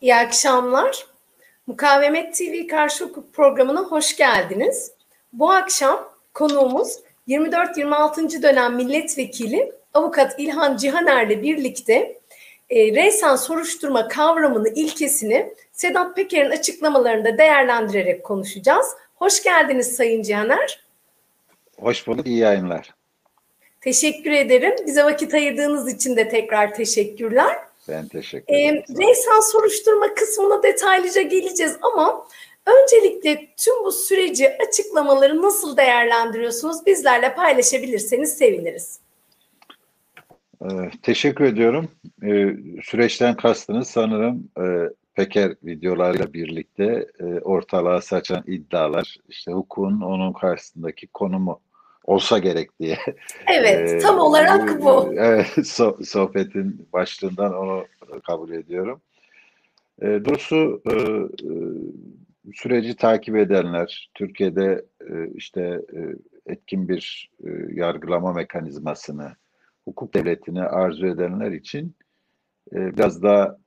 İyi akşamlar. Mukavemet TV Karşı Hukuk programına hoş geldiniz. Bu akşam konuğumuz 24-26. dönem milletvekili avukat İlhan Cihaner'le birlikte e, reysen soruşturma kavramını, ilkesini Sedat Peker'in açıklamalarında değerlendirerek konuşacağız. Hoş geldiniz Sayın Cihaner. Hoş bulduk, iyi yayınlar. Teşekkür ederim. Bize vakit ayırdığınız için de tekrar teşekkürler. Ben teşekkür ederim. E, reysen soruşturma kısmına detaylıca geleceğiz ama öncelikle tüm bu süreci, açıklamaları nasıl değerlendiriyorsunuz? Bizlerle paylaşabilirseniz seviniriz. Ee, teşekkür ediyorum. Ee, süreçten kastınız sanırım e, Peker videolarıyla birlikte e, ortalığa saçan iddialar, işte hukukun onun karşısındaki konumu olsa gerek diye. Evet, ee, tam olarak bu. Evet, so- sohbetin başlığından onu kabul ediyorum. E, doğrusu e, süreci takip edenler, Türkiye'de e, işte e, etkin bir e, yargılama mekanizmasını, hukuk devletini arzu edenler için e, biraz da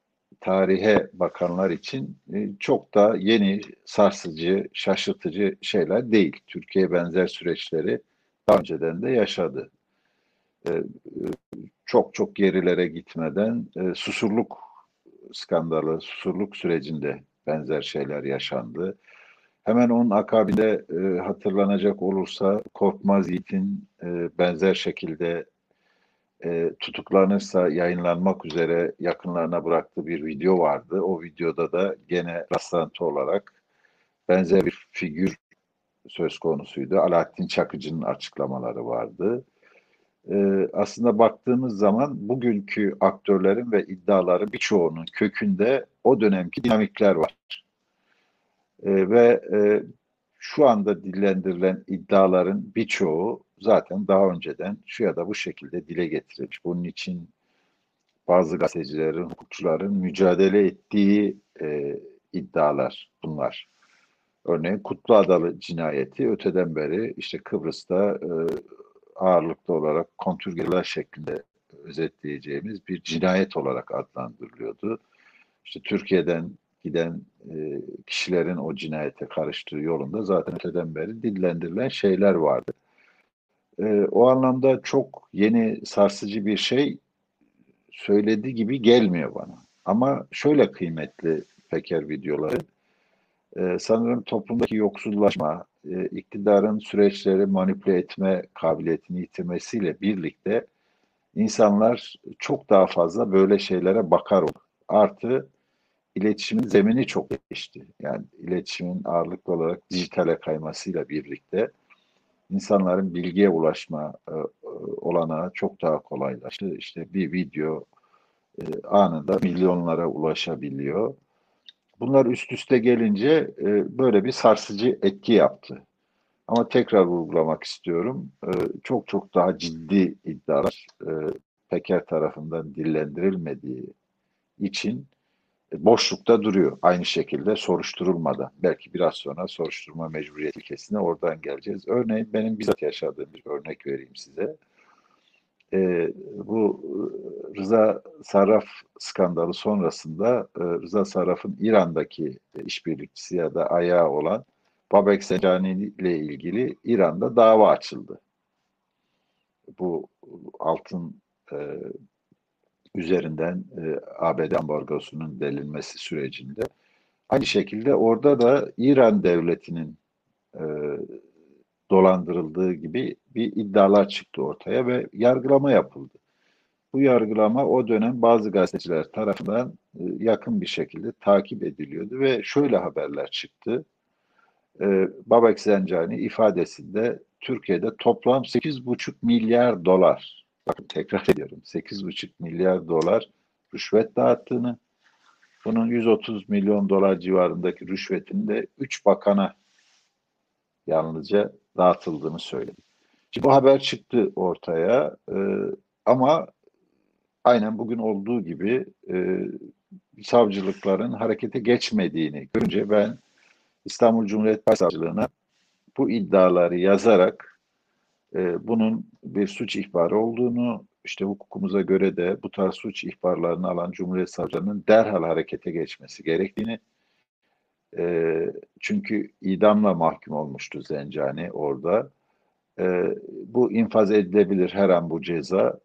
tarihe bakanlar için e, çok da yeni, sarsıcı, şaşırtıcı şeyler değil. Türkiye benzer süreçleri daha önceden de yaşadı. E, e, çok çok gerilere gitmeden e, susurluk skandalı, susurluk sürecinde benzer şeyler yaşandı. Hemen onun akabinde e, hatırlanacak olursa Korkmaz Yiğit'in e, benzer şekilde e, tutuklanırsa yayınlanmak üzere yakınlarına bıraktığı bir video vardı. O videoda da gene rastlantı olarak benzer bir figür söz konusuydu. Alaaddin Çakıcı'nın açıklamaları vardı. Ee, aslında baktığımız zaman bugünkü aktörlerin ve iddiaların birçoğunun kökünde o dönemki dinamikler var. Ee, ve e, şu anda dillendirilen iddiaların birçoğu zaten daha önceden şu ya da bu şekilde dile getirilmiş. Bunun için bazı gazetecilerin, hukukçuların mücadele ettiği e, iddialar bunlar. Örneğin Kutlu Adalı cinayeti öteden beri işte Kıbrıs'ta e, ağırlıklı olarak kontürgeler şeklinde özetleyeceğimiz bir cinayet olarak adlandırılıyordu. İşte Türkiye'den giden e, kişilerin o cinayete karıştığı yolunda zaten öteden beri dillendirilen şeyler vardı. E, o anlamda çok yeni sarsıcı bir şey söylediği gibi gelmiyor bana. Ama şöyle kıymetli Peker videoları e, sanırım toplumdaki yoksullaşma, e, iktidarın süreçleri manipüle etme kabiliyetini yitirmesiyle birlikte insanlar çok daha fazla böyle şeylere bakar olur. Artı iletişimin zemini çok değişti. Yani iletişimin ağırlıklı olarak dijitale kaymasıyla birlikte insanların bilgiye ulaşma e, olanağı çok daha kolaylaştı. İşte bir video e, anında milyonlara ulaşabiliyor Bunlar üst üste gelince e, böyle bir sarsıcı etki yaptı. Ama tekrar vurgulamak istiyorum. E, çok çok daha ciddi iddialar e, Peker tarafından dillendirilmediği için e, boşlukta duruyor. Aynı şekilde soruşturulmadan. Belki biraz sonra soruşturma mecburiyeti ilkesine oradan geleceğiz. Örneğin benim bizzat yaşadığım bir örnek vereyim size e, bu Rıza Sarraf skandalı sonrasında e, Rıza Sarraf'ın İran'daki işbirlikçisi ya da ayağı olan Babek Secani ile ilgili İran'da dava açıldı. Bu altın e, üzerinden e, ABD ambargosunun delinmesi sürecinde. Aynı şekilde orada da İran devletinin e, dolandırıldığı gibi bir iddialar çıktı ortaya ve yargılama yapıldı. Bu yargılama o dönem bazı gazeteciler tarafından e, yakın bir şekilde takip ediliyordu ve şöyle haberler çıktı. Ee, Babak Zencani ifadesinde Türkiye'de toplam 8,5 milyar dolar, bakın tekrar ediyorum 8,5 milyar dolar rüşvet dağıttığını, bunun 130 milyon dolar civarındaki rüşvetini de 3 bakana yalnızca dağıtıldığını söyledi. Şimdi bu haber çıktı ortaya e, ama aynen bugün olduğu gibi e, savcılıkların harekete geçmediğini görünce ben İstanbul Cumhuriyet Başsavcılığına bu iddiaları yazarak e, bunun bir suç ihbarı olduğunu, işte hukukumuza göre de bu tarz suç ihbarlarını alan Cumhuriyet Savcılarının derhal harekete geçmesi gerektiğini e, çünkü idamla mahkum olmuştu Zencani orada. E, bu infaz edilebilir her an bu ceza.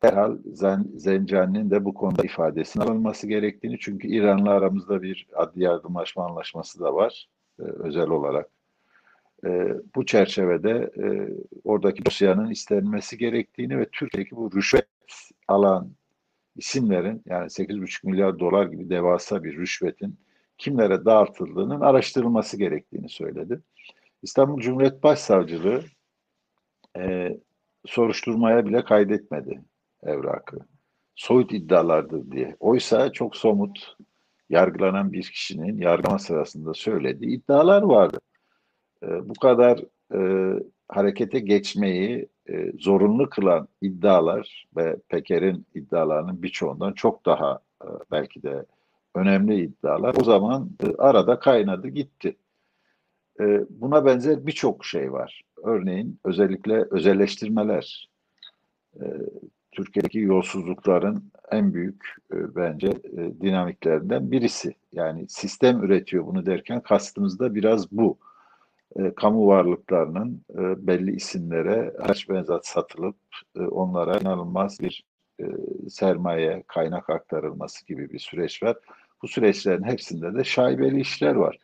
Herhal Zen, Zencani'nin de bu konuda ifadesinin alınması gerektiğini çünkü İran'la aramızda bir adli yardımlaşma anlaşması da var e, özel olarak. E, bu çerçevede e, oradaki dosyanın istenmesi gerektiğini ve Türkiye'deki bu rüşvet alan isimlerin yani 8,5 milyar dolar gibi devasa bir rüşvetin kimlere dağıtıldığının araştırılması gerektiğini söyledi. İstanbul Cumhuriyet Başsavcılığı e, soruşturmaya bile kaydetmedi evrakı. Soyut iddialardır diye. Oysa çok somut yargılanan bir kişinin yargılama sırasında söylediği iddialar vardı. E, bu kadar e, harekete geçmeyi e, zorunlu kılan iddialar ve Peker'in iddialarının birçoğundan çok daha e, belki de önemli iddialar o zaman e, arada kaynadı gitti. E, buna benzer birçok şey var. Örneğin özellikle özelleştirmeler. E, Türkiye'deki yolsuzlukların en büyük e, bence e, dinamiklerinden birisi. Yani sistem üretiyor bunu derken kastımızda biraz bu. E, kamu varlıklarının e, belli isimlere haç benzat satılıp e, onlara inanılmaz bir e, sermaye kaynak aktarılması gibi bir süreç var. Bu süreçlerin hepsinde de şaibeli işler var.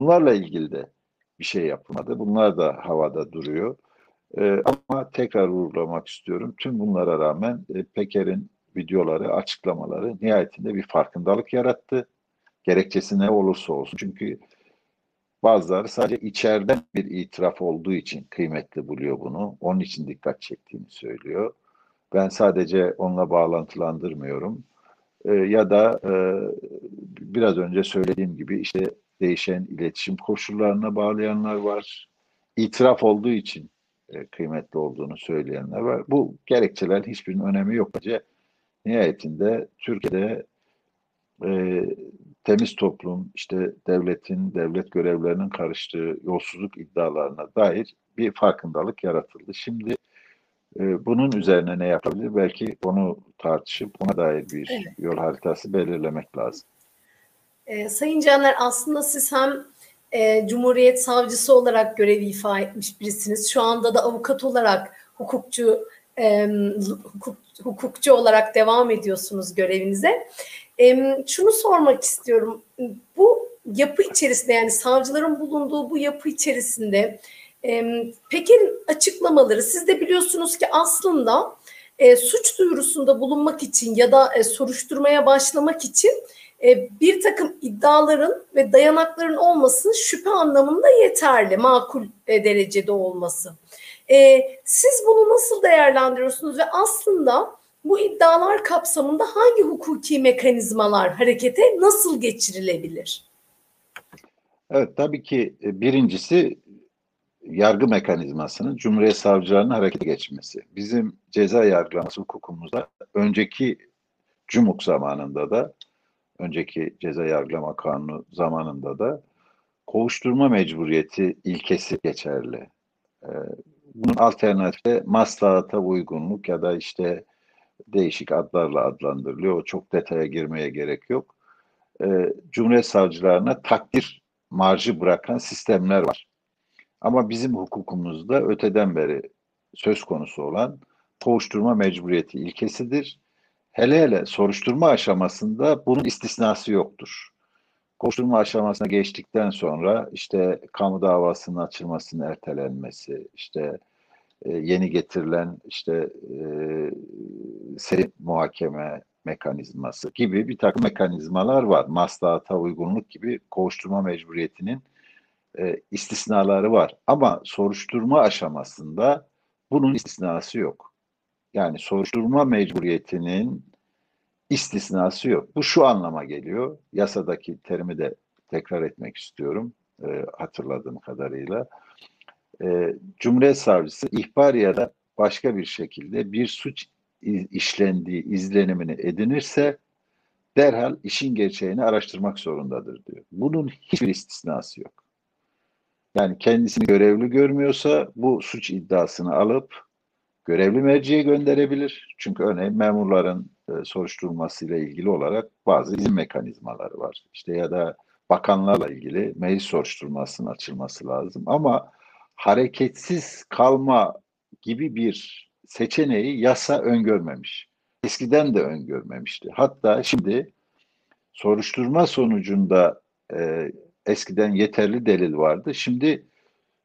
Bunlarla ilgili de bir şey yapılmadı. Bunlar da havada duruyor. E, ama tekrar vurgulamak istiyorum. Tüm bunlara rağmen e, Peker'in videoları, açıklamaları nihayetinde bir farkındalık yarattı. Gerekçesi ne olursa olsun. Çünkü bazıları sadece içeriden bir itiraf olduğu için kıymetli buluyor bunu. Onun için dikkat çektiğini söylüyor. Ben sadece onunla bağlantılandırmıyorum. E, ya da e, biraz önce söylediğim gibi işte değişen iletişim koşullarına bağlayanlar var. İtiraf olduğu için e, kıymetli olduğunu söyleyenler var. Bu gerekçelerin hiçbirinin önemi yok. Bence nihayetinde Türkiye'de e, temiz toplum, işte devletin, devlet görevlerinin karıştığı yolsuzluk iddialarına dair bir farkındalık yaratıldı. Şimdi e, bunun üzerine ne yapabilir? Belki onu tartışıp ona dair bir yol haritası belirlemek lazım. E, Sayın Caner aslında siz hem e, Cumhuriyet Savcısı olarak görevi ifa etmiş birisiniz. Şu anda da avukat olarak hukukçu e, hukuk, hukukçu olarak devam ediyorsunuz görevinize. E, şunu sormak istiyorum. Bu yapı içerisinde yani savcıların bulunduğu bu yapı içerisinde e, Pekin açıklamaları siz de biliyorsunuz ki aslında e, suç duyurusunda bulunmak için ya da e, soruşturmaya başlamak için e, bir takım iddiaların ve dayanakların olması şüphe anlamında yeterli, makul e, derecede olması. E, siz bunu nasıl değerlendiriyorsunuz ve aslında bu iddialar kapsamında hangi hukuki mekanizmalar harekete nasıl geçirilebilir? Evet tabii ki birincisi yargı mekanizmasının Cumhuriyet Savcılarının harekete geçmesi. Bizim ceza yargılaması hukukumuzda önceki Cumhuk zamanında da önceki ceza yargılama kanunu zamanında da kovuşturma mecburiyeti ilkesi geçerli. Ee, bunun alternatifi maslahata uygunluk ya da işte değişik adlarla adlandırılıyor. O çok detaya girmeye gerek yok. Ee, Cumhuriyet savcılarına takdir marjı bırakan sistemler var. Ama bizim hukukumuzda öteden beri söz konusu olan kovuşturma mecburiyeti ilkesidir hele hele soruşturma aşamasında bunun istisnası yoktur. Koşturma aşamasına geçtikten sonra işte kamu davasının açılmasının ertelenmesi, işte e, yeni getirilen işte e, seri muhakeme mekanizması gibi bir takım mekanizmalar var. Maslahata uygunluk gibi kovuşturma mecburiyetinin e, istisnaları var. Ama soruşturma aşamasında bunun istisnası yok. Yani soruşturma mecburiyetinin istisnası yok. Bu şu anlama geliyor. Yasadaki terimi de tekrar etmek istiyorum e, hatırladığım kadarıyla. E, Cumhuriyet Savcısı ihbar ya da başka bir şekilde bir suç işlendiği izlenimini edinirse derhal işin gerçeğini araştırmak zorundadır diyor. Bunun hiçbir istisnası yok. Yani kendisini görevli görmüyorsa bu suç iddiasını alıp görevli merciye gönderebilir. Çünkü örneğin memurların e, soruşturulmasıyla ilgili olarak bazı izin mekanizmaları var. İşte ya da bakanlarla ilgili meclis soruşturmasının açılması lazım. Ama hareketsiz kalma gibi bir seçeneği yasa öngörmemiş. Eskiden de öngörmemişti. Hatta şimdi soruşturma sonucunda e, eskiden yeterli delil vardı. Şimdi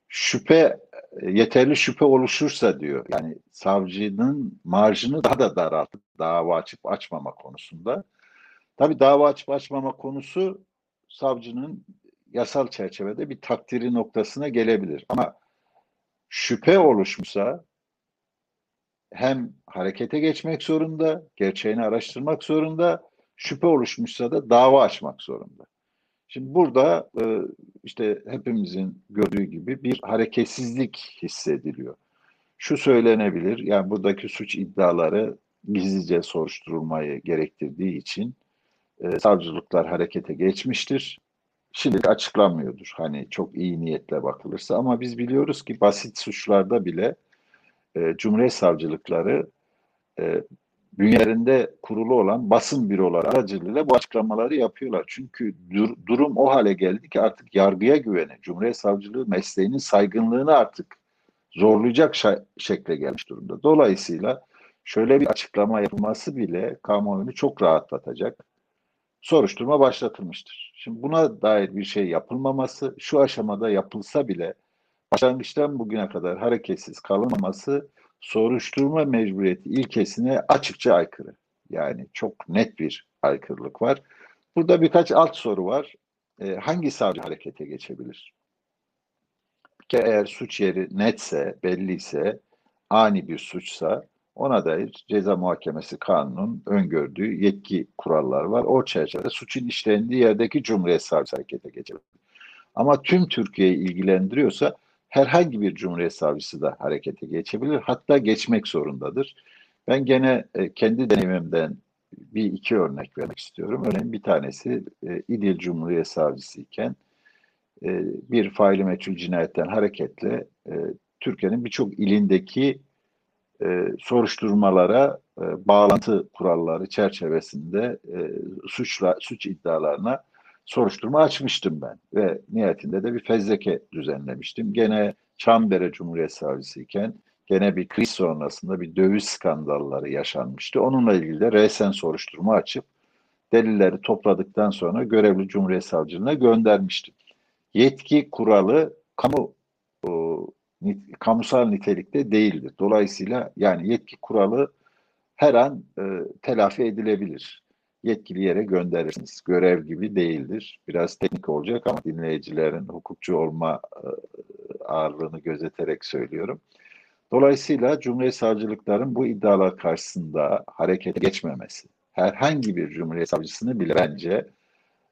şüphe yeterli şüphe oluşursa diyor. Yani savcının marjını daha da daraltıp dava açıp açmama konusunda. Tabii dava açıp açmama konusu savcının yasal çerçevede bir takdiri noktasına gelebilir. Ama şüphe oluşmuşsa hem harekete geçmek zorunda, gerçeğini araştırmak zorunda, şüphe oluşmuşsa da dava açmak zorunda. Şimdi burada e, işte hepimizin gördüğü gibi bir hareketsizlik hissediliyor. Şu söylenebilir, yani buradaki suç iddiaları gizlice soruşturulmayı gerektirdiği için e, savcılıklar harekete geçmiştir. Şimdi açıklanmıyordur hani çok iyi niyetle bakılırsa ama biz biliyoruz ki basit suçlarda bile e, Cumhuriyet Savcılıkları e, bünyelerinde kurulu olan basın büroları aracılığıyla bu açıklamaları yapıyorlar. Çünkü dur, durum o hale geldi ki artık yargıya güveni, Cumhuriyet Savcılığı mesleğinin saygınlığını artık zorlayacak şekle gelmiş durumda. Dolayısıyla şöyle bir açıklama yapılması bile kamuoyunu çok rahatlatacak. Soruşturma başlatılmıştır. Şimdi buna dair bir şey yapılmaması, şu aşamada yapılsa bile başlangıçtan bugüne kadar hareketsiz kalınmaması soruşturma mecburiyeti ilkesine açıkça aykırı. Yani çok net bir aykırılık var. Burada birkaç alt soru var. E, hangi savcı harekete geçebilir? Ki eğer suç yeri netse, belliyse, ani bir suçsa ona dair ceza muhakemesi kanunun öngördüğü yetki kurallar var. O çerçevede suçun işlendiği yerdeki Cumhuriyet Savcısı harekete geçebilir. Ama tüm Türkiye'yi ilgilendiriyorsa herhangi bir Cumhuriyet Savcısı da harekete geçebilir. Hatta geçmek zorundadır. Ben gene e, kendi deneyimimden bir iki örnek vermek istiyorum. Örneğin bir tanesi e, İdil Cumhuriyet Savcısı iken e, bir faili meçhul cinayetten hareketle e, Türkiye'nin birçok ilindeki soruşturmalara bağlantı kuralları çerçevesinde suçla suç iddialarına soruşturma açmıştım ben ve nihayetinde de bir fezleke düzenlemiştim. Gene Çamdere Cumhuriyet Savcısı iken gene bir kriz sonrasında bir döviz skandalları yaşanmıştı. Onunla ilgili de resen soruşturma açıp delilleri topladıktan sonra görevli Cumhuriyet Savcılığına göndermiştim. Yetki kuralı kamu nit, kamusal nitelikte değildir. Dolayısıyla yani yetki kuralı her an e, telafi edilebilir yetkili yere gönderirsiniz. Görev gibi değildir. Biraz teknik olacak ama dinleyicilerin hukukçu olma e, ağırlığını gözeterek söylüyorum. Dolayısıyla Cumhuriyet Savcılıkların bu iddialar karşısında harekete geçmemesi, herhangi bir Cumhuriyet Savcısını bile bence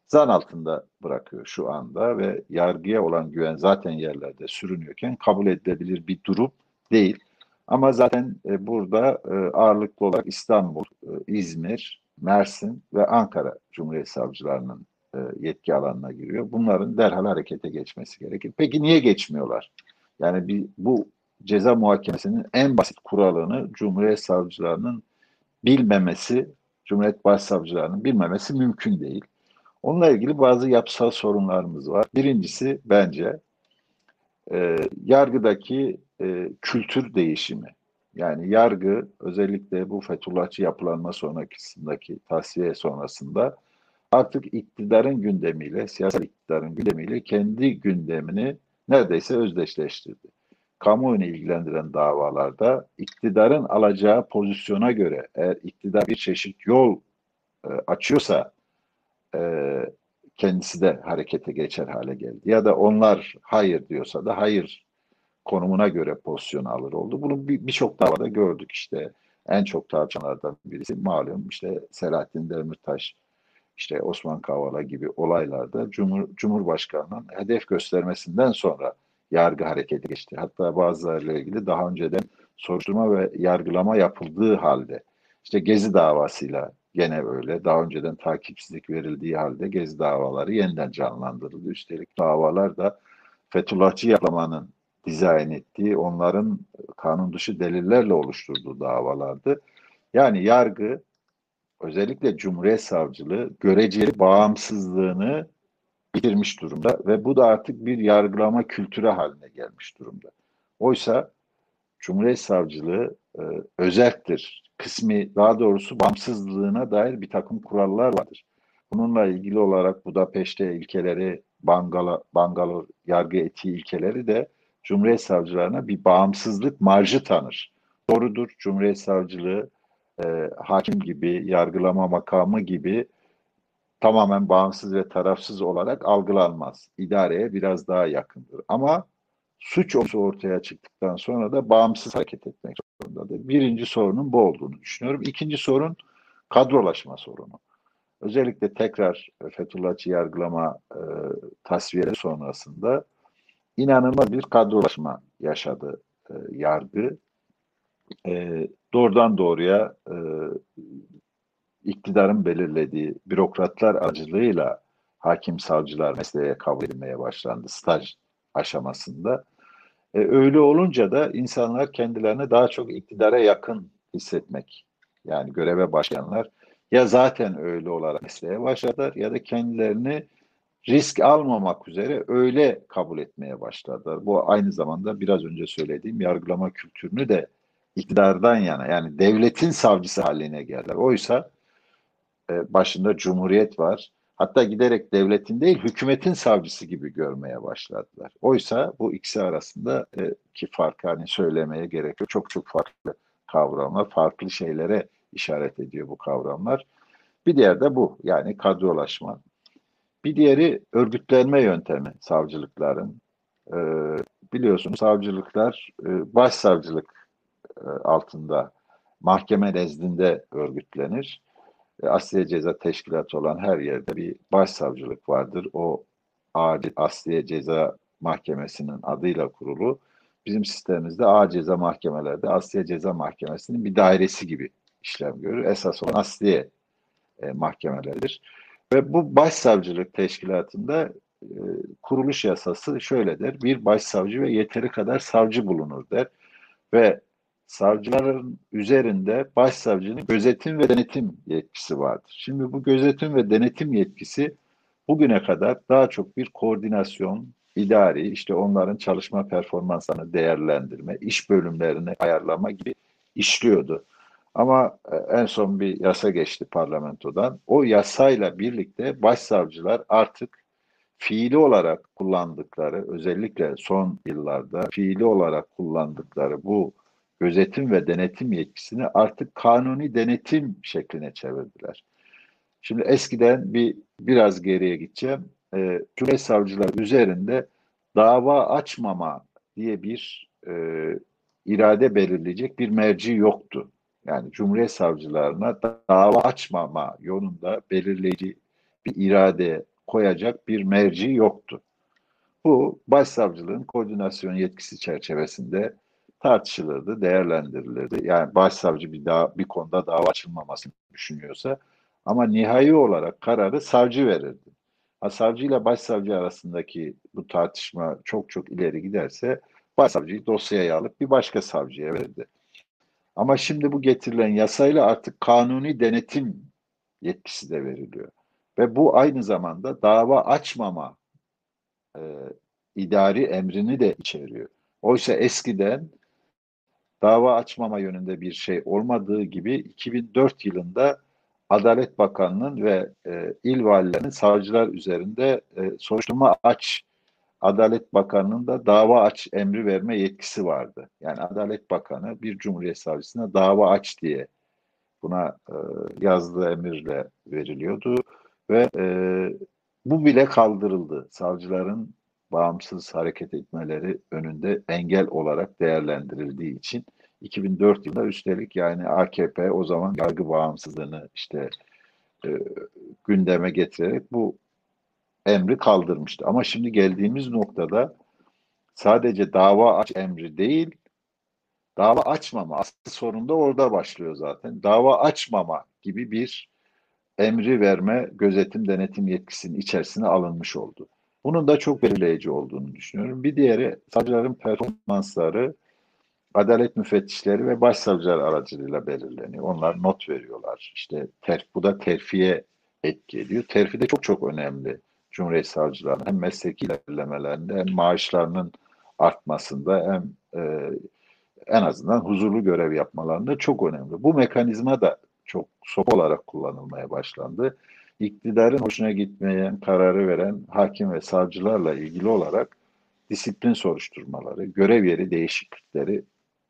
zan altında bırakıyor şu anda ve yargıya olan güven zaten yerlerde sürünüyorken kabul edilebilir bir durum değil. Ama zaten e, burada e, ağırlıklı olarak İstanbul, İzmir, Mersin ve Ankara Cumhuriyet Savcılarının e, yetki alanına giriyor. Bunların derhal harekete geçmesi gerekir. Peki niye geçmiyorlar? Yani bir, bu ceza muhakemesinin en basit kuralını Cumhuriyet Savcılarının bilmemesi, Cumhuriyet Başsavcılarının bilmemesi mümkün değil. Onunla ilgili bazı yapısal sorunlarımız var. Birincisi bence e, yargıdaki e, kültür değişimi. Yani yargı özellikle bu Fethullahçı yapılanma sonrasındaki tasfiye sonrasında artık iktidarın gündemiyle, siyasal iktidarın gündemiyle kendi gündemini neredeyse özdeşleştirdi. Kamuoyunu ilgilendiren davalarda iktidarın alacağı pozisyona göre eğer iktidar bir çeşit yol e, açıyorsa e, kendisi de harekete geçer hale geldi. Ya da onlar hayır diyorsa da hayır konumuna göre pozisyon alır oldu. Bunu birçok bir davada gördük işte. En çok tartışanlardan birisi malum işte Selahattin Demirtaş, işte Osman Kavala gibi olaylarda Cumhur, Cumhurbaşkanı'nın hedef göstermesinden sonra yargı harekete geçti. Hatta bazılarıyla ilgili daha önceden soruşturma ve yargılama yapıldığı halde işte Gezi davasıyla gene öyle. Daha önceden takipsizlik verildiği halde Gezi davaları yeniden canlandırıldı. Üstelik davalar da Fethullahçı yaklamanın dizayn ettiği, onların kanun dışı delillerle oluşturduğu davalardı. Yani yargı özellikle Cumhuriyet Savcılığı göreceli bağımsızlığını bitirmiş durumda ve bu da artık bir yargılama kültürü haline gelmiş durumda. Oysa Cumhuriyet Savcılığı e, özeldir. Kısmi daha doğrusu bağımsızlığına dair bir takım kurallar vardır. Bununla ilgili olarak Budapeşte ilkeleri, Bangala, Bangalore yargı etiği ilkeleri de Cumhuriyet Savcılarına bir bağımsızlık marjı tanır. Doğrudur Cumhuriyet Savcılığı e, hakim gibi, yargılama makamı gibi tamamen bağımsız ve tarafsız olarak algılanmaz. İdareye biraz daha yakındır. Ama suç olsa ortaya çıktıktan sonra da bağımsız hareket etmek zorundadır. Birinci sorunun bu olduğunu düşünüyorum. İkinci sorun kadrolaşma sorunu. Özellikle tekrar Fethullahçı yargılama e, tasfiyeleri sonrasında inanılmaz bir kadrolaşma yaşadı e, yargı. E, doğrudan doğruya e, iktidarın belirlediği bürokratlar acılığıyla hakim savcılar mesleğe kabul edilmeye başlandı staj aşamasında. E, öyle olunca da insanlar kendilerini daha çok iktidara yakın hissetmek yani göreve başlayanlar ya zaten öyle olarak mesleğe başladılar ya da kendilerini risk almamak üzere öyle kabul etmeye başladılar. Bu aynı zamanda biraz önce söylediğim yargılama kültürünü de iktidardan yana yani devletin savcısı haline geldiler. Oysa e, başında cumhuriyet var. Hatta giderek devletin değil hükümetin savcısı gibi görmeye başladılar. Oysa bu ikisi arasında e, ki fark hani söylemeye gerek yok. Çok çok farklı kavramlar, farklı şeylere işaret ediyor bu kavramlar. Bir diğer de bu yani kadrolaşma. Bir diğeri örgütlenme yöntemi savcılıkların. Ee, biliyorsunuz savcılıklar e, başsavcılık e, altında mahkeme nezdinde örgütlenir. E, Asliye Ceza Teşkilatı olan her yerde bir başsavcılık vardır. O Asliye Ceza Mahkemesi'nin adıyla kurulu. Bizim sistemimizde A ceza mahkemelerde Asliye Ceza Mahkemesi'nin bir dairesi gibi işlem görür. Esas olan Asliye e, mahkemeleridir. Ve bu başsavcılık teşkilatında e, kuruluş yasası şöyle der. Bir başsavcı ve yeteri kadar savcı bulunur der. Ve savcıların üzerinde başsavcının gözetim ve denetim yetkisi vardır. Şimdi bu gözetim ve denetim yetkisi bugüne kadar daha çok bir koordinasyon, idari, işte onların çalışma performanslarını değerlendirme, iş bölümlerini ayarlama gibi işliyordu. Ama e, en son bir yasa geçti parlamentodan. O yasayla birlikte başsavcılar artık fiili olarak kullandıkları, özellikle son yıllarda fiili olarak kullandıkları bu gözetim ve denetim yetkisini artık kanuni denetim şekline çevirdiler. Şimdi eskiden bir biraz geriye gideceğim. E, Cumhuriyet Savcılar üzerinde dava açmama diye bir e, irade belirleyecek bir merci yoktu. Yani Cumhuriyet Savcılarına dava açmama yolunda belirleyici bir irade koyacak bir merci yoktu. Bu başsavcılığın koordinasyon yetkisi çerçevesinde tartışılırdı, değerlendirilirdi. Yani başsavcı bir daha bir konuda dava açılmamasını düşünüyorsa ama nihai olarak kararı savcı verirdi. Ha, savcı ile başsavcı arasındaki bu tartışma çok çok ileri giderse başsavcıyı dosyaya alıp bir başka savcıya verirdi. Ama şimdi bu getirilen yasayla artık kanuni denetim yetkisi de veriliyor. Ve bu aynı zamanda dava açmama e, idari emrini de içeriyor. Oysa eskiden dava açmama yönünde bir şey olmadığı gibi 2004 yılında Adalet Bakanı'nın ve e, il valilerinin savcılar üzerinde e, soruşturma aç Adalet Bakanı'nın da dava aç emri verme yetkisi vardı. Yani Adalet Bakanı bir Cumhuriyet Savcısına dava aç diye buna e, yazdığı emirle veriliyordu ve e, bu bile kaldırıldı. Savcıların bağımsız hareket etmeleri önünde engel olarak değerlendirildiği için 2004 yılında üstelik yani AKP o zaman yargı bağımsızlığını işte e, gündeme getirerek bu emri kaldırmıştı. Ama şimdi geldiğimiz noktada sadece dava aç emri değil, dava açmama asıl sorun da orada başlıyor zaten. Dava açmama gibi bir emri verme, gözetim, denetim yetkisinin içerisine alınmış oldu. Bunun da çok belirleyici olduğunu düşünüyorum. Bir diğeri savcıların performansları adalet müfettişleri ve başsavcılar aracılığıyla belirleniyor. Onlar not veriyorlar. İşte ter, bu da terfiye etki ediyor. Terfi de çok çok önemli Cumhuriyet savcılarının hem mesleki ilerlemelerinde hem maaşlarının artmasında hem e, en azından huzurlu görev yapmalarında çok önemli. Bu mekanizma da çok sok olarak kullanılmaya başlandı. İktidarın hoşuna gitmeyen kararı veren hakim ve savcılarla ilgili olarak disiplin soruşturmaları, görev yeri değişiklikleri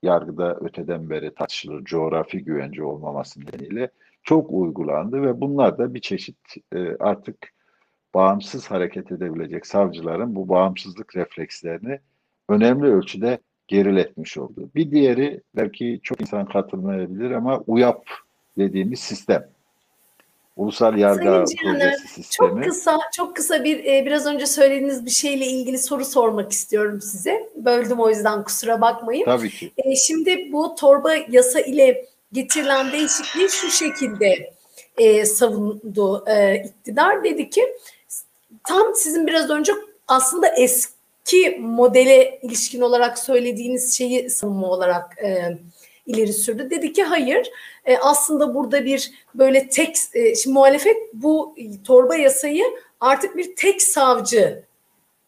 yargıda öteden beri tartışılır coğrafi güvence olmaması nedeniyle çok uygulandı ve bunlar da bir çeşit e, artık bağımsız hareket edebilecek savcıların bu bağımsızlık reflekslerini önemli ölçüde geriletmiş oldu. Bir diğeri belki çok insan katılmayabilir ama UYAP dediğimiz sistem. Ulusal Yargı Projesi sistemi. Çok kısa, çok kısa bir e, biraz önce söylediğiniz bir şeyle ilgili soru sormak istiyorum size. Böldüm o yüzden kusura bakmayın. Tabii ki. E, şimdi bu torba yasa ile getirilen değişikliği şu şekilde e, savundu e, iktidar. Dedi ki tam sizin biraz önce aslında eski modele ilişkin olarak söylediğiniz şeyi savunma olarak e, ileri sürdü. Dedi ki hayır e, aslında burada bir böyle tek e, şimdi muhalefet bu torba yasayı artık bir tek savcı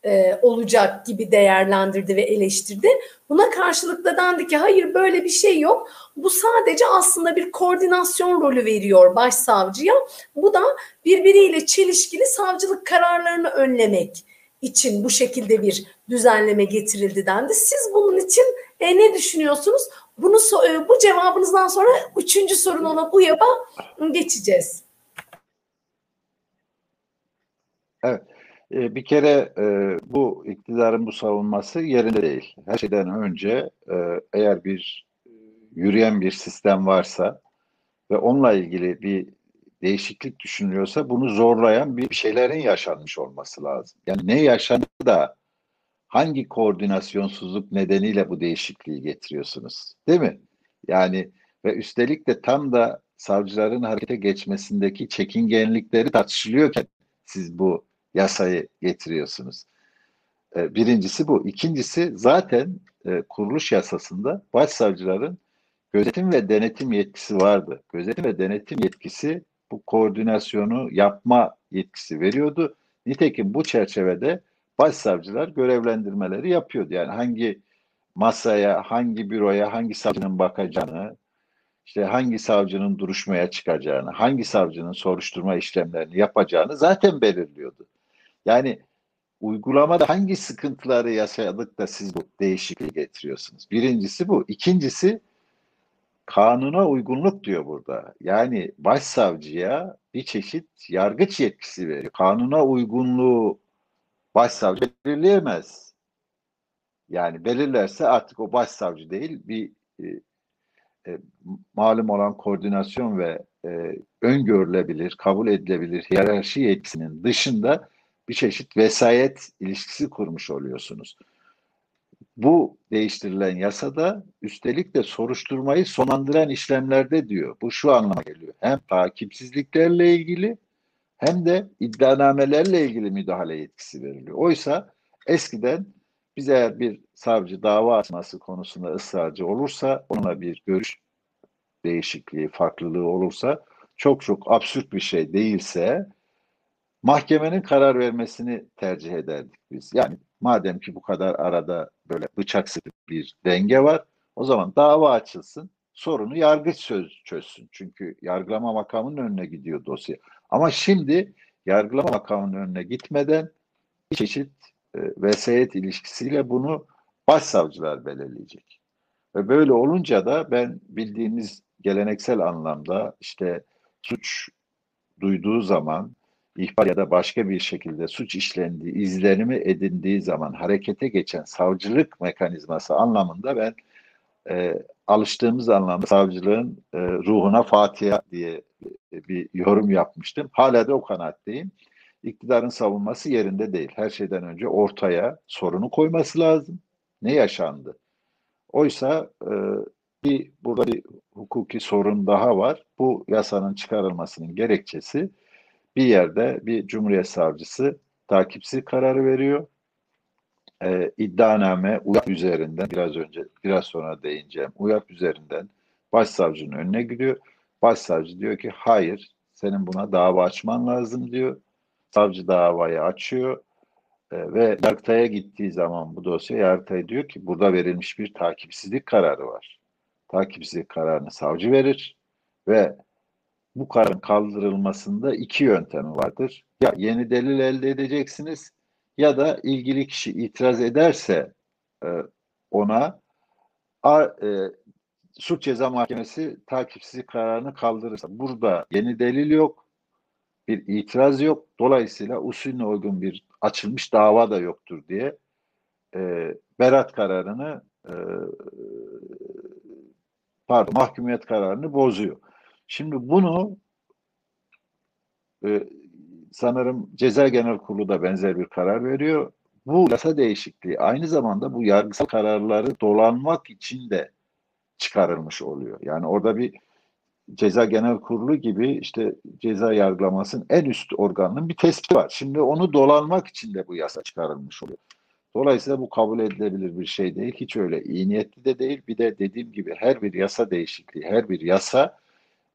e, olacak gibi değerlendirdi ve eleştirdi. Buna karşılık da dendi ki hayır böyle bir şey yok. Bu sadece aslında bir koordinasyon rolü veriyor başsavcıya. Bu da birbiriyle çelişkili savcılık kararlarını önlemek için bu şekilde bir düzenleme getirildi dendi. Siz bunun için e, ne düşünüyorsunuz? Bunu e, bu cevabınızdan sonra üçüncü sorun olan UYAP'a geçeceğiz. Evet. E, bir kere e, bu iktidarın bu savunması yerinde değil. Her şeyden önce eğer bir yürüyen bir sistem varsa ve onunla ilgili bir değişiklik düşünülüyorsa bunu zorlayan bir şeylerin yaşanmış olması lazım. Yani ne yaşandı da hangi koordinasyonsuzluk nedeniyle bu değişikliği getiriyorsunuz? Değil mi? Yani ve üstelik de tam da savcıların harekete geçmesindeki çekingenlikleri tartışılıyorken siz bu yasayı getiriyorsunuz. Ee, birincisi bu. İkincisi zaten e, kuruluş yasasında başsavcıların gözetim ve denetim yetkisi vardı. Gözetim ve denetim yetkisi bu koordinasyonu yapma yetkisi veriyordu. Nitekim bu çerçevede başsavcılar görevlendirmeleri yapıyordu. Yani hangi masaya, hangi büroya, hangi savcının bakacağını, işte hangi savcının duruşmaya çıkacağını, hangi savcının soruşturma işlemlerini yapacağını zaten belirliyordu. Yani uygulamada hangi sıkıntıları yaşadık da siz bu değişikliği getiriyorsunuz? Birincisi bu. İkincisi kanuna uygunluk diyor burada. Yani başsavcıya bir çeşit yargıç yetkisi veriyor. Kanuna uygunluğu başsavcı belirleyemez. Yani belirlerse artık o başsavcı değil bir e, e, malum olan koordinasyon ve e, öngörülebilir, kabul edilebilir hiyerarşi yetkisinin dışında bir çeşit vesayet ilişkisi kurmuş oluyorsunuz. Bu değiştirilen yasada üstelik de soruşturmayı sonlandıran işlemlerde diyor. Bu şu anlama geliyor. Hem takipsizliklerle ilgili hem de iddianamelerle ilgili müdahale yetkisi veriliyor. Oysa eskiden biz eğer bir savcı dava açması konusunda ısrarcı olursa, onunla bir görüş değişikliği, farklılığı olursa çok çok absürt bir şey değilse mahkemenin karar vermesini tercih ederdik biz. Yani madem ki bu kadar arada böyle bıçak bir denge var, o zaman dava açılsın, sorunu yargıç söz çözsün. Çünkü yargılama makamının önüne gidiyor dosya. Ama şimdi yargılama makamının önüne gitmeden bir çeşit e, vesayet ilişkisiyle bunu başsavcılar belirleyecek. Ve böyle olunca da ben bildiğimiz geleneksel anlamda işte suç duyduğu zaman ihbar ya da başka bir şekilde suç işlendiği, izlenimi edindiği zaman harekete geçen savcılık mekanizması anlamında ben e, alıştığımız anlamda savcılığın e, ruhuna Fatiha diye bir yorum yapmıştım. Hala da o kanaatteyim. İktidarın savunması yerinde değil. Her şeyden önce ortaya sorunu koyması lazım. Ne yaşandı? Oysa e, bir burada bir hukuki sorun daha var. Bu yasanın çıkarılmasının gerekçesi bir yerde bir cumhuriyet savcısı takipsiz kararı veriyor. Ee, iddianame UYAP üzerinden biraz önce biraz sonra değineceğim. UYAP üzerinden başsavcının önüne gidiyor. Başsavcı diyor ki hayır senin buna dava açman lazım diyor. Savcı davayı açıyor e, ve Yargıtay'a gittiği zaman bu dosya Yargıtay diyor ki burada verilmiş bir takipsizlik kararı var. Takipsizlik kararını savcı verir ve bu kararın kaldırılmasında iki yöntemi vardır. Ya yeni delil elde edeceksiniz ya da ilgili kişi itiraz ederse e, ona a, e, suç ceza mahkemesi takipsizlik kararını kaldırırsa burada yeni delil yok, bir itiraz yok. Dolayısıyla usulüne uygun bir açılmış dava da yoktur diye e, berat kararını e, pardon mahkumiyet kararını bozuyor. Şimdi bunu e, sanırım Ceza Genel Kurulu da benzer bir karar veriyor. Bu yasa değişikliği aynı zamanda bu yargısal kararları dolanmak için de çıkarılmış oluyor. Yani orada bir Ceza Genel Kurulu gibi işte ceza yargılamasının en üst organının bir tespiti var. Şimdi onu dolanmak için de bu yasa çıkarılmış oluyor. Dolayısıyla bu kabul edilebilir bir şey değil. Hiç öyle iyi niyetli de değil. Bir de dediğim gibi her bir yasa değişikliği, her bir yasa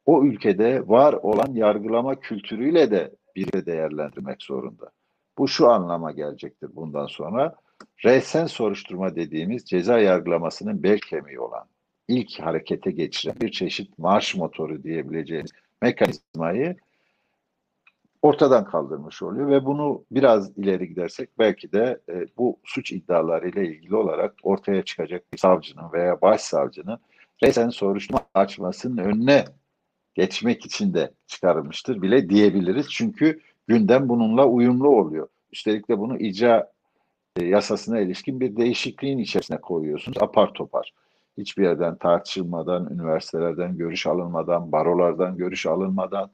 o ülkede var olan yargılama kültürüyle de bir değerlendirmek zorunda. Bu şu anlama gelecektir bundan sonra. Resen soruşturma dediğimiz ceza yargılamasının bel kemiği olan, ilk harekete geçiren bir çeşit marş motoru diyebileceğimiz mekanizmayı ortadan kaldırmış oluyor ve bunu biraz ileri gidersek belki de e, bu suç iddialarıyla ilgili olarak ortaya çıkacak bir savcının veya başsavcının resen soruşturma açmasının önüne geçmek için de çıkarılmıştır bile diyebiliriz. Çünkü gündem bununla uyumlu oluyor. Üstelik de bunu icra e, yasasına ilişkin bir değişikliğin içerisine koyuyorsunuz apar topar. Hiçbir yerden tartışılmadan, üniversitelerden görüş alınmadan, barolardan görüş alınmadan,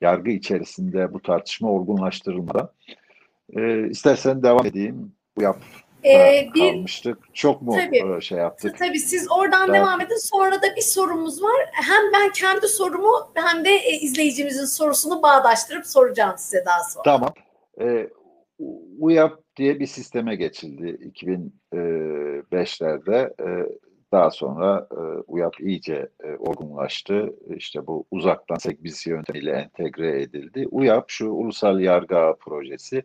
yargı içerisinde bu tartışma olgunlaştırılmadan. E, istersen devam edeyim. Bu yap ee, bir, kalmıştık. Çok mu tabii, şey yaptık? Tabii siz oradan Daha... devam edin. Sonra da bir sorumuz var. Hem ben kendi sorumu hem de e, izleyicimizin sorusunu bağdaştırıp soracağım size daha sonra. Tamam. Ee, UYAP diye bir sisteme geçildi 2005'lerde. Ee, daha sonra e, UYAP iyice e, olgunlaştı. İşte bu uzaktan sekbisi yöntemiyle entegre edildi. UYAP şu ulusal yargı projesi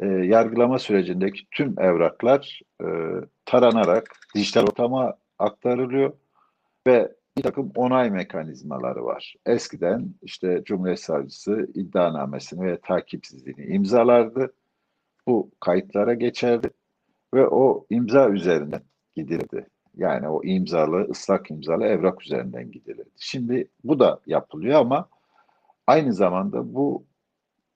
e, yargılama sürecindeki tüm evraklar e, taranarak dijital ortama aktarılıyor ve bir takım onay mekanizmaları var. Eskiden işte Cumhuriyet Savcısı iddianamesini ve takipsizliğini imzalardı. Bu kayıtlara geçerdi ve o imza üzerinden gidildi. Yani o imzalı, ıslak imzalı evrak üzerinden gidilirdi. Şimdi bu da yapılıyor ama aynı zamanda bu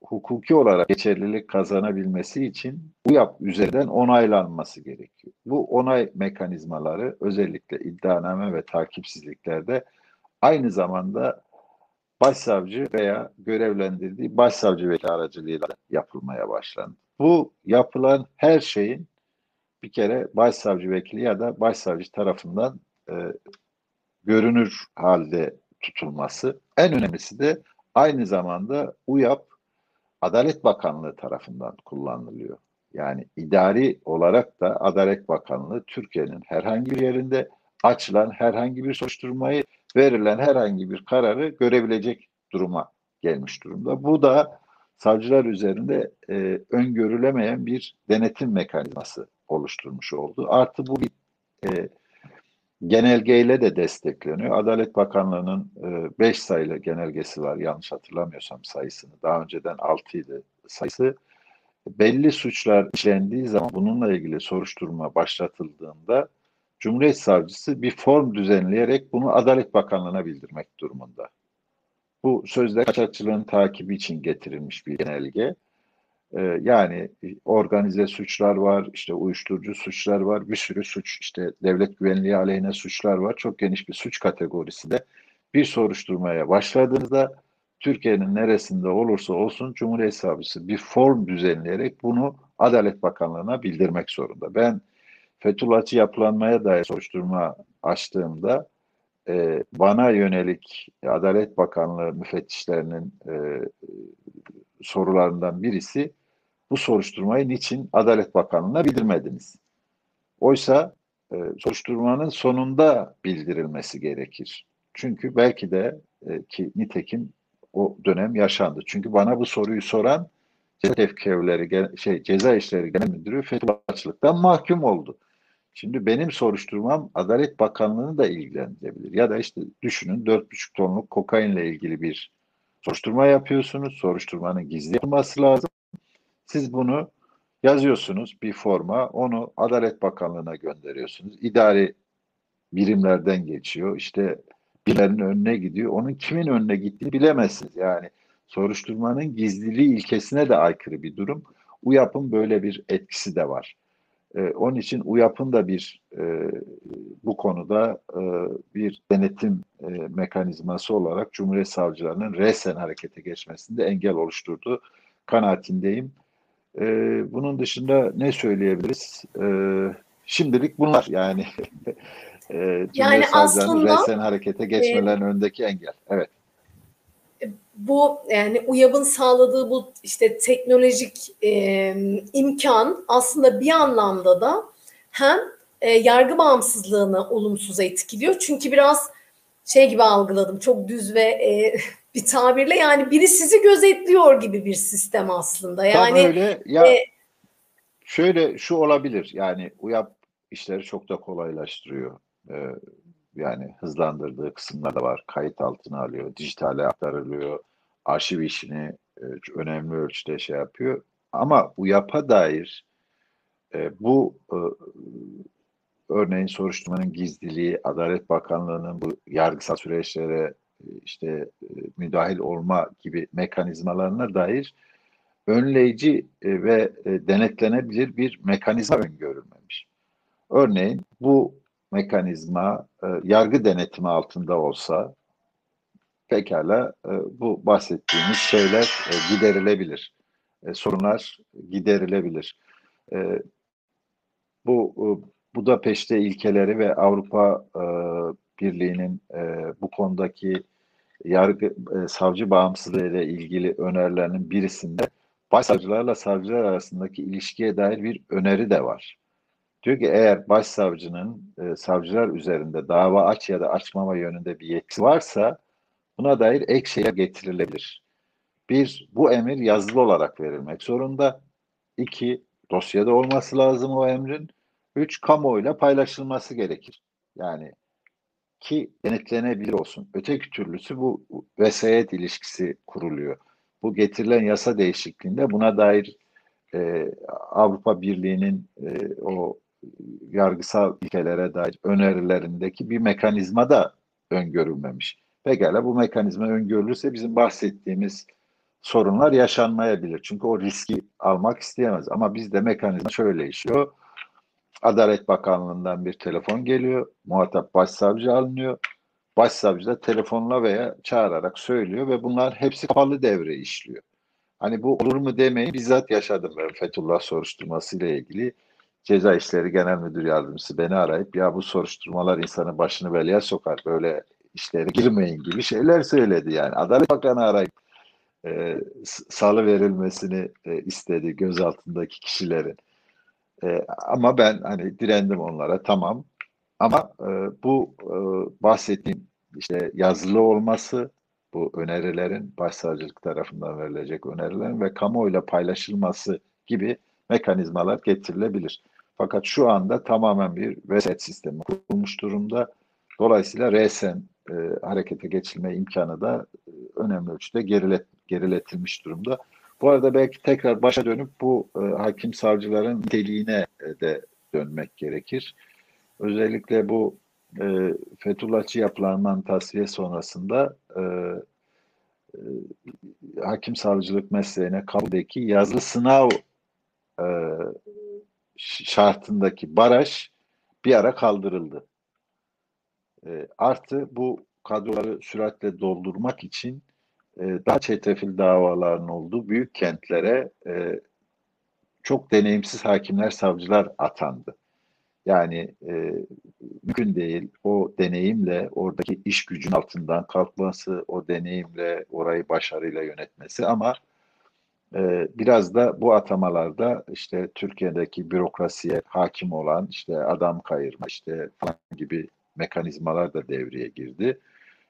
hukuki olarak geçerlilik kazanabilmesi için UYAP üzerinden onaylanması gerekiyor. Bu onay mekanizmaları özellikle iddianame ve takipsizliklerde aynı zamanda başsavcı veya görevlendirdiği başsavcı vekili aracılığıyla yapılmaya başlandı. Bu yapılan her şeyin bir kere başsavcı vekili ya da başsavcı tarafından e, görünür halde tutulması. En önemlisi de aynı zamanda UYAP Adalet Bakanlığı tarafından kullanılıyor. Yani idari olarak da Adalet Bakanlığı Türkiye'nin herhangi bir yerinde açılan herhangi bir soruşturmayı verilen herhangi bir kararı görebilecek duruma gelmiş durumda. Bu da savcılar üzerinde e, öngörülemeyen bir denetim mekanizması oluşturmuş oldu. Artı bu bir e, genelgeyle de destekleniyor. Adalet Bakanlığı'nın 5 e, sayılı genelgesi var yanlış hatırlamıyorsam sayısını. Daha önceden 6 idi sayısı. Belli suçlar işlendiği zaman bununla ilgili soruşturma başlatıldığında Cumhuriyet Savcısı bir form düzenleyerek bunu Adalet Bakanlığı'na bildirmek durumunda. Bu sözde kaçakçılığın takibi için getirilmiş bir genelge. Ee, yani organize suçlar var, işte uyuşturucu suçlar var, bir sürü suç, işte devlet güvenliği aleyhine suçlar var. Çok geniş bir suç kategorisinde bir soruşturmaya başladığınızda Türkiye'nin neresinde olursa olsun Cumhuriyet Savcısı bir form düzenleyerek bunu Adalet Bakanlığı'na bildirmek zorunda. Ben Fethullahçı yapılanmaya dair soruşturma açtığımda e, bana yönelik Adalet Bakanlığı müfettişlerinin e, sorularından birisi bu soruşturmayı niçin Adalet Bakanlığı'na bildirmediniz? Oysa e, soruşturmanın sonunda bildirilmesi gerekir. Çünkü belki de e, ki nitekim o dönem yaşandı. Çünkü bana bu soruyu soran ceza tefkevleri, şey, ceza işleri genel müdürü Fethullahçılıktan mahkum oldu. Şimdi benim soruşturmam Adalet Bakanlığı'nı da ilgilendirebilir. Ya da işte düşünün 4,5 tonluk kokainle ilgili bir soruşturma yapıyorsunuz. Soruşturmanın gizli yapılması lazım. Siz bunu yazıyorsunuz bir forma, onu Adalet Bakanlığı'na gönderiyorsunuz. İdari birimlerden geçiyor. İşte birilerinin önüne gidiyor. Onun kimin önüne gittiğini bilemezsiniz. Yani soruşturmanın gizliliği ilkesine de aykırı bir durum. UYAP'ın böyle bir etkisi de var. E, onun için UYAP'ın da bir e, bu konuda e, bir denetim e, mekanizması olarak Cumhuriyet Savcılarının resen harekete geçmesinde engel oluşturduğu kanaatindeyim. E, bunun dışında ne söyleyebiliriz? E, şimdilik bunlar yani. e, yani aslında resen harekete geçmelerinin e, önündeki engel. Evet bu yani UYAB'ın sağladığı bu işte teknolojik e, imkan aslında bir anlamda da hem e, yargı bağımsızlığını olumsuz etkiliyor. Çünkü biraz şey gibi algıladım çok düz ve e, bir tabirle yani biri sizi gözetliyor gibi bir sistem aslında. Yani Tam öyle. Ya e, şöyle şu olabilir. Yani UYAB işleri çok da kolaylaştırıyor. Ee, yani hızlandırdığı kısımlar da var. Kayıt altına alıyor, dijitale aktarılıyor arşiv işini e, önemli ölçüde şey yapıyor. Ama bu yapa dair e, bu e, örneğin soruşturmanın gizliliği, Adalet Bakanlığı'nın bu yargısal süreçlere işte e, müdahil olma gibi mekanizmalarına dair önleyici e, ve e, denetlenebilir bir mekanizma öngörülmemiş. Örneğin bu mekanizma e, yargı denetimi altında olsa pekala e, bu bahsettiğimiz şeyler e, giderilebilir. E, sorunlar giderilebilir. E, bu e, Budapeşte ilkeleri ve Avrupa e, Birliği'nin e, bu konudaki yargı e, savcı bağımsızlığı ile ilgili önerilerinin birisinde başsavcılarla savcılar arasındaki ilişkiye dair bir öneri de var. Diyor ki eğer başsavcının e, savcılar üzerinde dava aç ya da açmama yönünde bir yetkisi varsa Buna dair ek şeyler getirilebilir. Bir, bu emir yazılı olarak verilmek zorunda. İki, dosyada olması lazım o emrin. Üç, kamuoyuyla paylaşılması gerekir. Yani ki denetlenebilir olsun. Öteki türlüsü bu vesayet ilişkisi kuruluyor. Bu getirilen yasa değişikliğinde buna dair e, Avrupa Birliği'nin e, o yargısal ilkelere dair önerilerindeki bir mekanizma da öngörülmemiş. Pekala bu mekanizma öngörülürse bizim bahsettiğimiz sorunlar yaşanmayabilir. Çünkü o riski almak isteyemez. Ama bizde mekanizma şöyle işliyor. Adalet Bakanlığı'ndan bir telefon geliyor. Muhatap başsavcı alınıyor. Başsavcı da telefonla veya çağırarak söylüyor ve bunlar hepsi kapalı devre işliyor. Hani bu olur mu demeyi bizzat yaşadım ben Fethullah soruşturması ile ilgili. Ceza İşleri Genel Müdür Yardımcısı beni arayıp ya bu soruşturmalar insanın başını belaya sokar. Böyle işlere girmeyin gibi şeyler söyledi yani. Adalet Bakanı arayıp e, salı verilmesini e, istedi gözaltındaki kişilerin. E, ama ben hani direndim onlara tamam. Ama e, bu e, bahsettiğim işte yazılı olması bu önerilerin başsavcılık tarafından verilecek önerilerin ve kamuoyuyla paylaşılması gibi mekanizmalar getirilebilir. Fakat şu anda tamamen bir reset sistemi kurulmuş durumda. Dolayısıyla resen e, harekete geçilme imkanı da e, önemli ölçüde gerilet, geriletilmiş durumda. Bu arada belki tekrar başa dönüp bu e, hakim savcıların niteliğine e, de dönmek gerekir. Özellikle bu e, Fethullahçı yapılanmanın tasfiye sonrasında e, e, hakim savcılık mesleğine kabuldeki yazılı sınav e, şartındaki baraj bir ara kaldırıldı. E, artı bu kadroları süratle doldurmak için daha çetrefil davaların olduğu büyük kentlere e, çok deneyimsiz hakimler, savcılar atandı. Yani e, mümkün değil o deneyimle oradaki iş gücün altından kalkması, o deneyimle orayı başarıyla yönetmesi ama e, biraz da bu atamalarda işte Türkiye'deki bürokrasiye hakim olan işte adam kayırma işte falan gibi mekanizmalar da devreye girdi.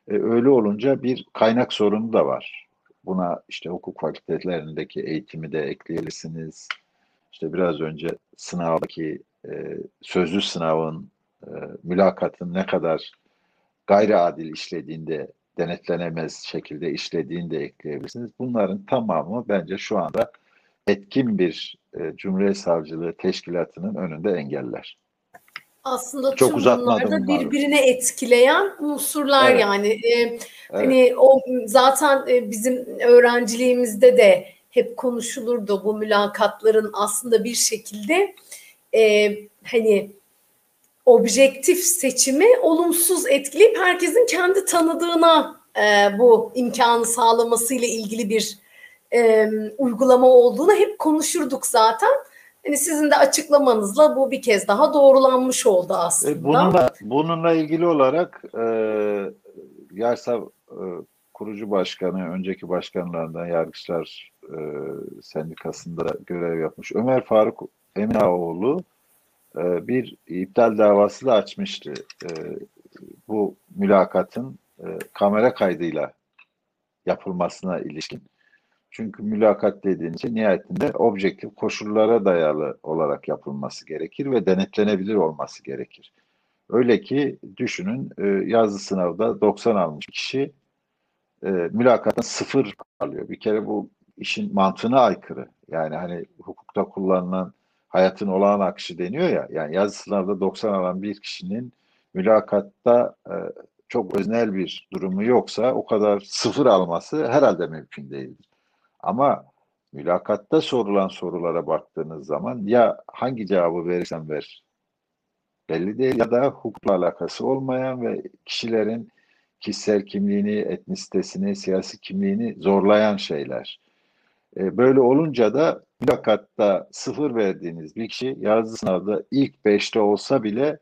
E, öyle olunca bir kaynak sorunu da var. Buna işte hukuk fakültelerindeki eğitimi de ekleyebilirsiniz. İşte biraz önce sınavdaki e, sözlü sınavın, e, mülakatın ne kadar gayri adil işlediğinde, denetlenemez şekilde işlediğini de ekleyebilirsiniz. Bunların tamamı bence şu anda etkin bir e, Cumhuriyet Savcılığı Teşkilatı'nın önünde engeller. Aslında Çok uzatmadım bunlar da birbirini etkileyen unsurlar evet. yani. Ee, evet. Hani o zaten e, bizim öğrenciliğimizde de hep konuşulurdu bu mülakatların aslında bir şekilde e, hani objektif seçimi olumsuz etkileyip herkesin kendi tanıdığına e, bu imkanı sağlamasıyla ilgili bir e, uygulama olduğunu hep konuşurduk zaten. Hani sizin de açıklamanızla bu bir kez daha doğrulanmış oldu aslında. E, bununla, bununla ilgili olarak e, Yarsav e, kurucu başkanı, önceki başkanlarından Yargıçlar e, Sendikası'nda görev yapmış Ömer Faruk Eminaoğlu e, bir iptal davası da açmıştı. E, bu mülakatın e, kamera kaydıyla yapılmasına ilişkin. Çünkü mülakat dediğiniz şey nihayetinde objektif koşullara dayalı olarak yapılması gerekir ve denetlenebilir olması gerekir. Öyle ki düşünün e, yazılı sınavda 90 almış kişi e, mülakattan sıfır alıyor. Bir kere bu işin mantığına aykırı. Yani hani hukukta kullanılan hayatın olağan akışı deniyor ya. Yani yazı sınavda 90 alan bir kişinin mülakatta e, çok öznel bir durumu yoksa o kadar sıfır alması herhalde mümkün değildir. Ama mülakatta sorulan sorulara baktığınız zaman ya hangi cevabı verirsen ver belli değil ya da hukukla alakası olmayan ve kişilerin kişisel kimliğini, etnisitesini, siyasi kimliğini zorlayan şeyler. E, böyle olunca da mülakatta sıfır verdiğiniz bir kişi yazılı sınavda ilk beşte olsa bile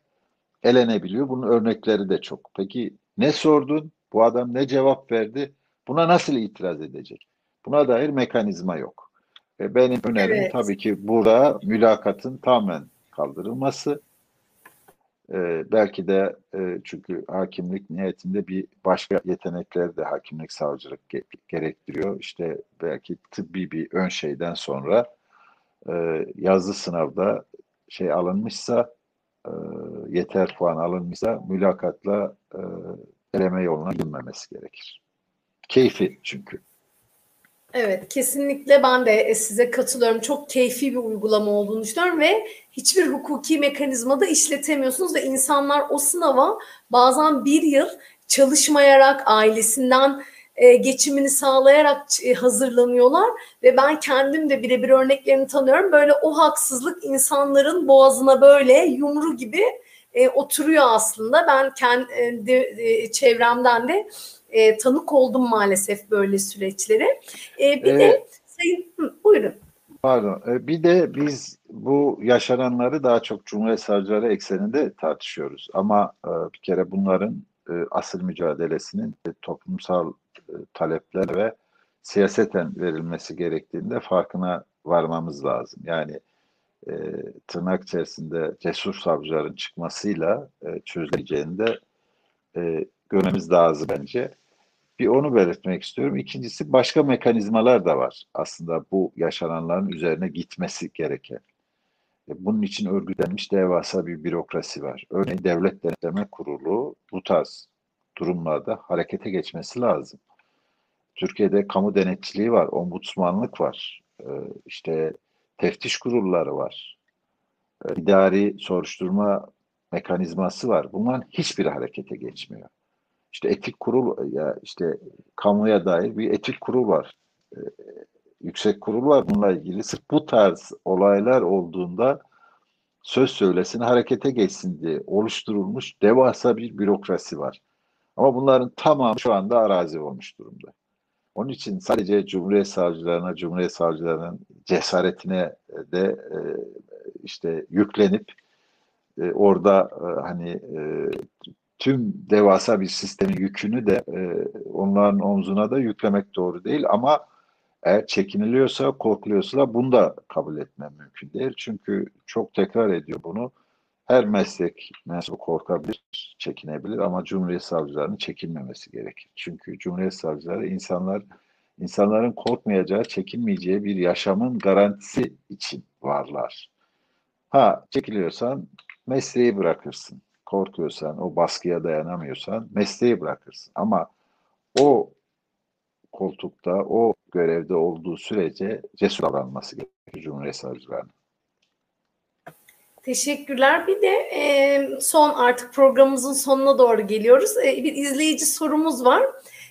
elenebiliyor. Bunun örnekleri de çok. Peki ne sordun? Bu adam ne cevap verdi? Buna nasıl itiraz edecek? Buna dair mekanizma yok. E benim önerim evet. tabii ki burada mülakatın tamamen kaldırılması. E, belki de e, çünkü hakimlik niyetinde bir başka yetenekler de hakimlik savcılık ge- gerektiriyor. İşte belki tıbbi bir ön şeyden sonra e, yazılı sınavda şey alınmışsa e, yeter puan alınmışsa mülakatla e, eleme yoluna gidilmemesi gerekir. Keyfi çünkü. Evet, kesinlikle ben de size katılıyorum. Çok keyfi bir uygulama olduğunu düşünüyorum ve hiçbir hukuki mekanizmada işletemiyorsunuz ve insanlar o sınava bazen bir yıl çalışmayarak, ailesinden e, geçimini sağlayarak e, hazırlanıyorlar ve ben kendim de birebir örneklerini tanıyorum. Böyle o haksızlık insanların boğazına böyle yumru gibi e, oturuyor aslında. Ben kendi e, çevremden de e, tanık oldum maalesef böyle süreçlere. E, bir ee, de sayın hı, buyurun. Pardon. E, bir de biz bu yaşananları daha çok Cumhuriyet Savcıları ekseninde tartışıyoruz. Ama e, bir kere bunların e, asıl mücadelesinin e, toplumsal e, talepler ve siyaseten verilmesi gerektiğinde farkına varmamız lazım. Yani e, tırnak içerisinde cesur savcıların çıkmasıyla e, çözüleceğini de e, görmemiz lazım bence. Bir onu belirtmek istiyorum. İkincisi başka mekanizmalar da var aslında bu yaşananların üzerine gitmesi gereken. E, bunun için örgütlenmiş devasa bir bürokrasi var. Örneğin Devlet Denetleme Kurulu bu tarz durumlarda harekete geçmesi lazım. Türkiye'de kamu denetçiliği var, ombudsmanlık var, e, işte teftiş kurulları var, e, idari soruşturma mekanizması var. Bunların hiçbiri harekete geçmiyor. İşte etik kurul ya işte kamuya dair bir etik kurul var. Ee, yüksek kurul var bununla ilgili. Sırf bu tarz olaylar olduğunda söz söylesin, harekete geçsin diye oluşturulmuş devasa bir bürokrasi var. Ama bunların tamamı şu anda arazi olmuş durumda. Onun için sadece Cumhuriyet Savcılarına, Cumhuriyet Savcılarının cesaretine de e, işte yüklenip e, orada e, hani e, tüm devasa bir sistemin yükünü de e, onların omzuna da yüklemek doğru değil ama eğer çekiniliyorsa, korkuluyorsa bunu da kabul etmem mümkün değil. Çünkü çok tekrar ediyor bunu. Her meslek mensubu korkabilir, çekinebilir ama Cumhuriyet Savcılarının çekinmemesi gerekir. Çünkü Cumhuriyet Savcıları insanlar insanların korkmayacağı, çekinmeyeceği bir yaşamın garantisi için varlar. Ha çekiliyorsan mesleği bırakırsın. Korkuyorsan, o baskıya dayanamıyorsan mesleği bırakırsın. Ama o koltukta, o görevde olduğu sürece cesur davranması gerekir Cumhuriyet Savcılarının. Teşekkürler. Bir de e, son artık programımızın sonuna doğru geliyoruz. E, bir izleyici sorumuz var.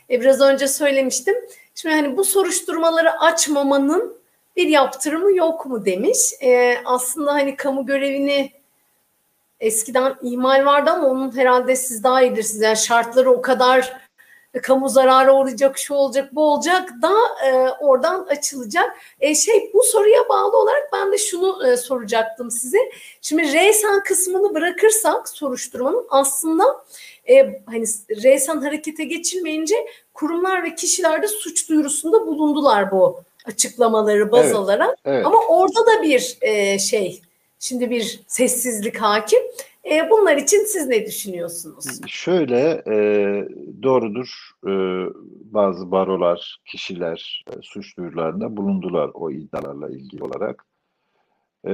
E, biraz önce söylemiştim. Şimdi hani bu soruşturmaları açmamanın bir yaptırımı yok mu demiş. E, aslında hani kamu görevini eskiden ihmal vardı ama onun herhalde siz daha iyi bilirsiniz. Yani şartları o kadar kamu zararı olacak, şu olacak, bu olacak da e, oradan açılacak. E, şey bu soruya bağlı olarak ben de şunu e, soracaktım size. Şimdi reysan kısmını bırakırsak soruşturmanın aslında e, hani reysan harekete geçilmeyince kurumlar ve kişiler de suç duyurusunda bulundular bu açıklamaları baz evet, alarak. Evet. Ama orada da bir e, şey şimdi bir sessizlik hakim. E, bunlar için siz ne düşünüyorsunuz? Şöyle e, doğrudur e, bazı barolar, kişiler e, suç duyurularında bulundular o iddialarla ilgili olarak. E,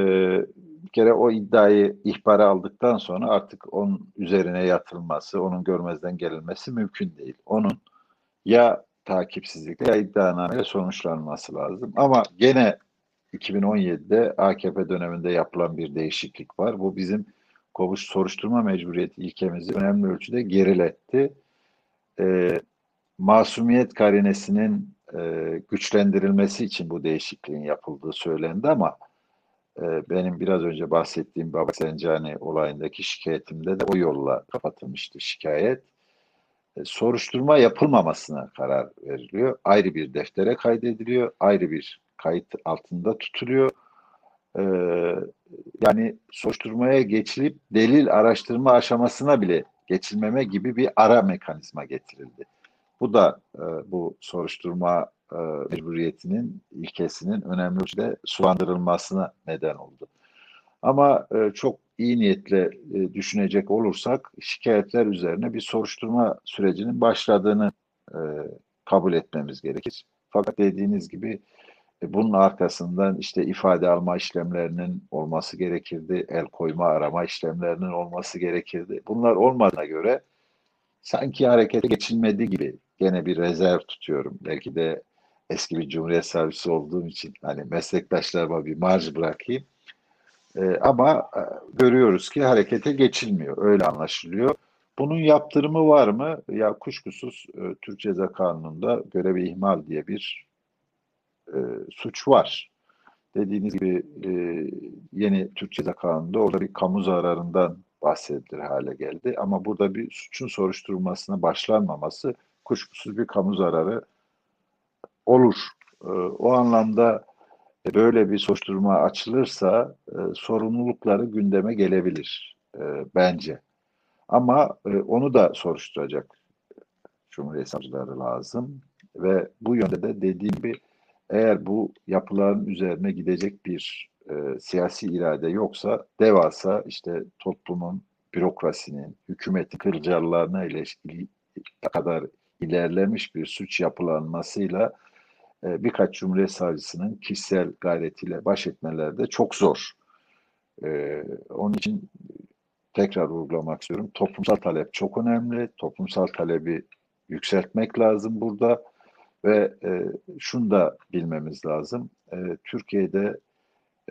bir kere o iddiayı ihbara aldıktan sonra artık onun üzerine yatılması, onun görmezden gelinmesi mümkün değil. Onun ya takipsizlikle ya iddianameyle sonuçlanması lazım. Ama gene 2017'de AKP döneminde yapılan bir değişiklik var. Bu bizim kovuş soruşturma mecburiyeti ilkemizi önemli ölçüde geriletti. E, masumiyet karinesinin e, güçlendirilmesi için bu değişikliğin yapıldığı söylendi ama e, benim biraz önce bahsettiğim Baba Sencani olayındaki şikayetimde de o yolla kapatılmıştı şikayet. E, soruşturma yapılmamasına karar veriliyor. Ayrı bir deftere kaydediliyor. Ayrı bir kayıt altında tutuluyor. E, yani soruşturmaya geçilip delil araştırma aşamasına bile geçilmeme gibi bir ara mekanizma getirildi. Bu da e, bu soruşturma e, mecburiyetinin ilkesinin önemli ölçüde sulandırılmasına neden oldu. Ama e, çok iyi niyetle e, düşünecek olursak şikayetler üzerine bir soruşturma sürecinin başladığını e, kabul etmemiz gerekir. Fakat dediğiniz gibi bunun arkasından işte ifade alma işlemlerinin olması gerekirdi, el koyma arama işlemlerinin olması gerekirdi. Bunlar olmadığına göre sanki harekete geçilmedi gibi gene bir rezerv tutuyorum. Belki de eski bir Cumhuriyet Savcısı olduğum için hani meslektaşlarıma bir marj bırakayım. Ee, ama e, görüyoruz ki harekete geçilmiyor. Öyle anlaşılıyor. Bunun yaptırımı var mı? Ya kuşkusuz e, Türk Ceza Kanunu'nda görevi ihmal diye bir e, suç var. Dediğiniz gibi e, yeni Türk Ceza Kanunu'nda orada bir kamu zararından bahsedilir hale geldi. Ama burada bir suçun soruşturulmasına başlanmaması kuşkusuz bir kamu zararı olur. E, o anlamda böyle bir soruşturma açılırsa e, sorumlulukları gündeme gelebilir e, bence. Ama e, onu da soruşturacak Cumhuriyet Savcıları lazım ve bu yönde de dediğim gibi eğer bu yapıların üzerine gidecek bir e, siyasi irade yoksa devasa işte toplumun, bürokrasinin, hükümetin kırıcılarına ilişkin kadar ilerlemiş bir suç yapılanmasıyla e, birkaç Cumhuriyet Savcısının kişisel gayretiyle baş etmeleri de çok zor. E, onun için tekrar vurgulamak istiyorum. Toplumsal talep çok önemli. Toplumsal talebi yükseltmek lazım burada. Ve e, şunu da bilmemiz lazım. E, Türkiye'de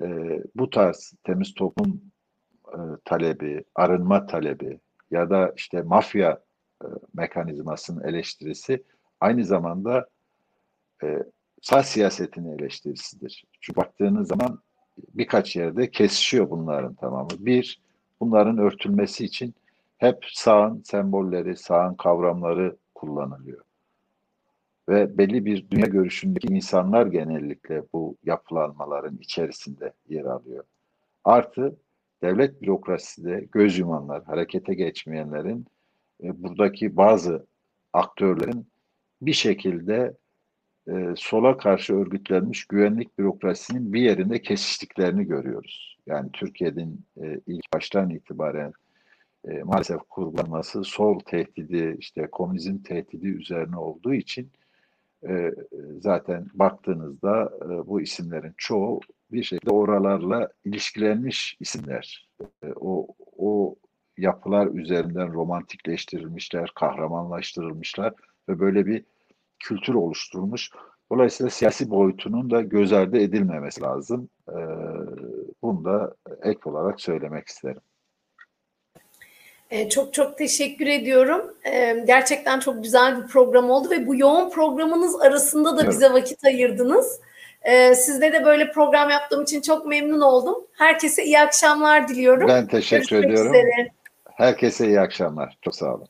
e, bu tarz temiz toplum e, talebi, arınma talebi ya da işte mafya e, mekanizmasının eleştirisi aynı zamanda e, sağ siyasetin eleştirisidir. Çünkü baktığınız zaman birkaç yerde kesişiyor bunların tamamı. Bir, bunların örtülmesi için hep sağın sembolleri, sağın kavramları kullanılıyor ve belli bir dünya görüşündeki insanlar genellikle bu yapılanmaların içerisinde yer alıyor. Artı devlet bürokrasisi de göz yumanlar, harekete geçmeyenlerin e, buradaki bazı aktörlerin bir şekilde e, sola karşı örgütlenmiş güvenlik bürokrasisinin bir yerinde kesiştiklerini görüyoruz. Yani Türkiye'nin e, ilk baştan itibaren e, maalesef kurgulanması sol tehdidi, işte komünizm tehdidi üzerine olduğu için e, zaten baktığınızda e, bu isimlerin çoğu bir şekilde oralarla ilişkilenmiş isimler. E, o, o yapılar üzerinden romantikleştirilmişler, kahramanlaştırılmışlar ve böyle bir kültür oluşturulmuş. Dolayısıyla siyasi boyutunun da göz ardı edilmemesi lazım. E, bunu da ek olarak söylemek isterim. E, Çok çok teşekkür ediyorum. E, Gerçekten çok güzel bir program oldu ve bu yoğun programınız arasında da bize vakit ayırdınız. E, Sizde de böyle program yaptığım için çok memnun oldum. Herkese iyi akşamlar diliyorum. Ben teşekkür Görüşmek ediyorum. üzere. Herkese iyi akşamlar. Çok sağ olun.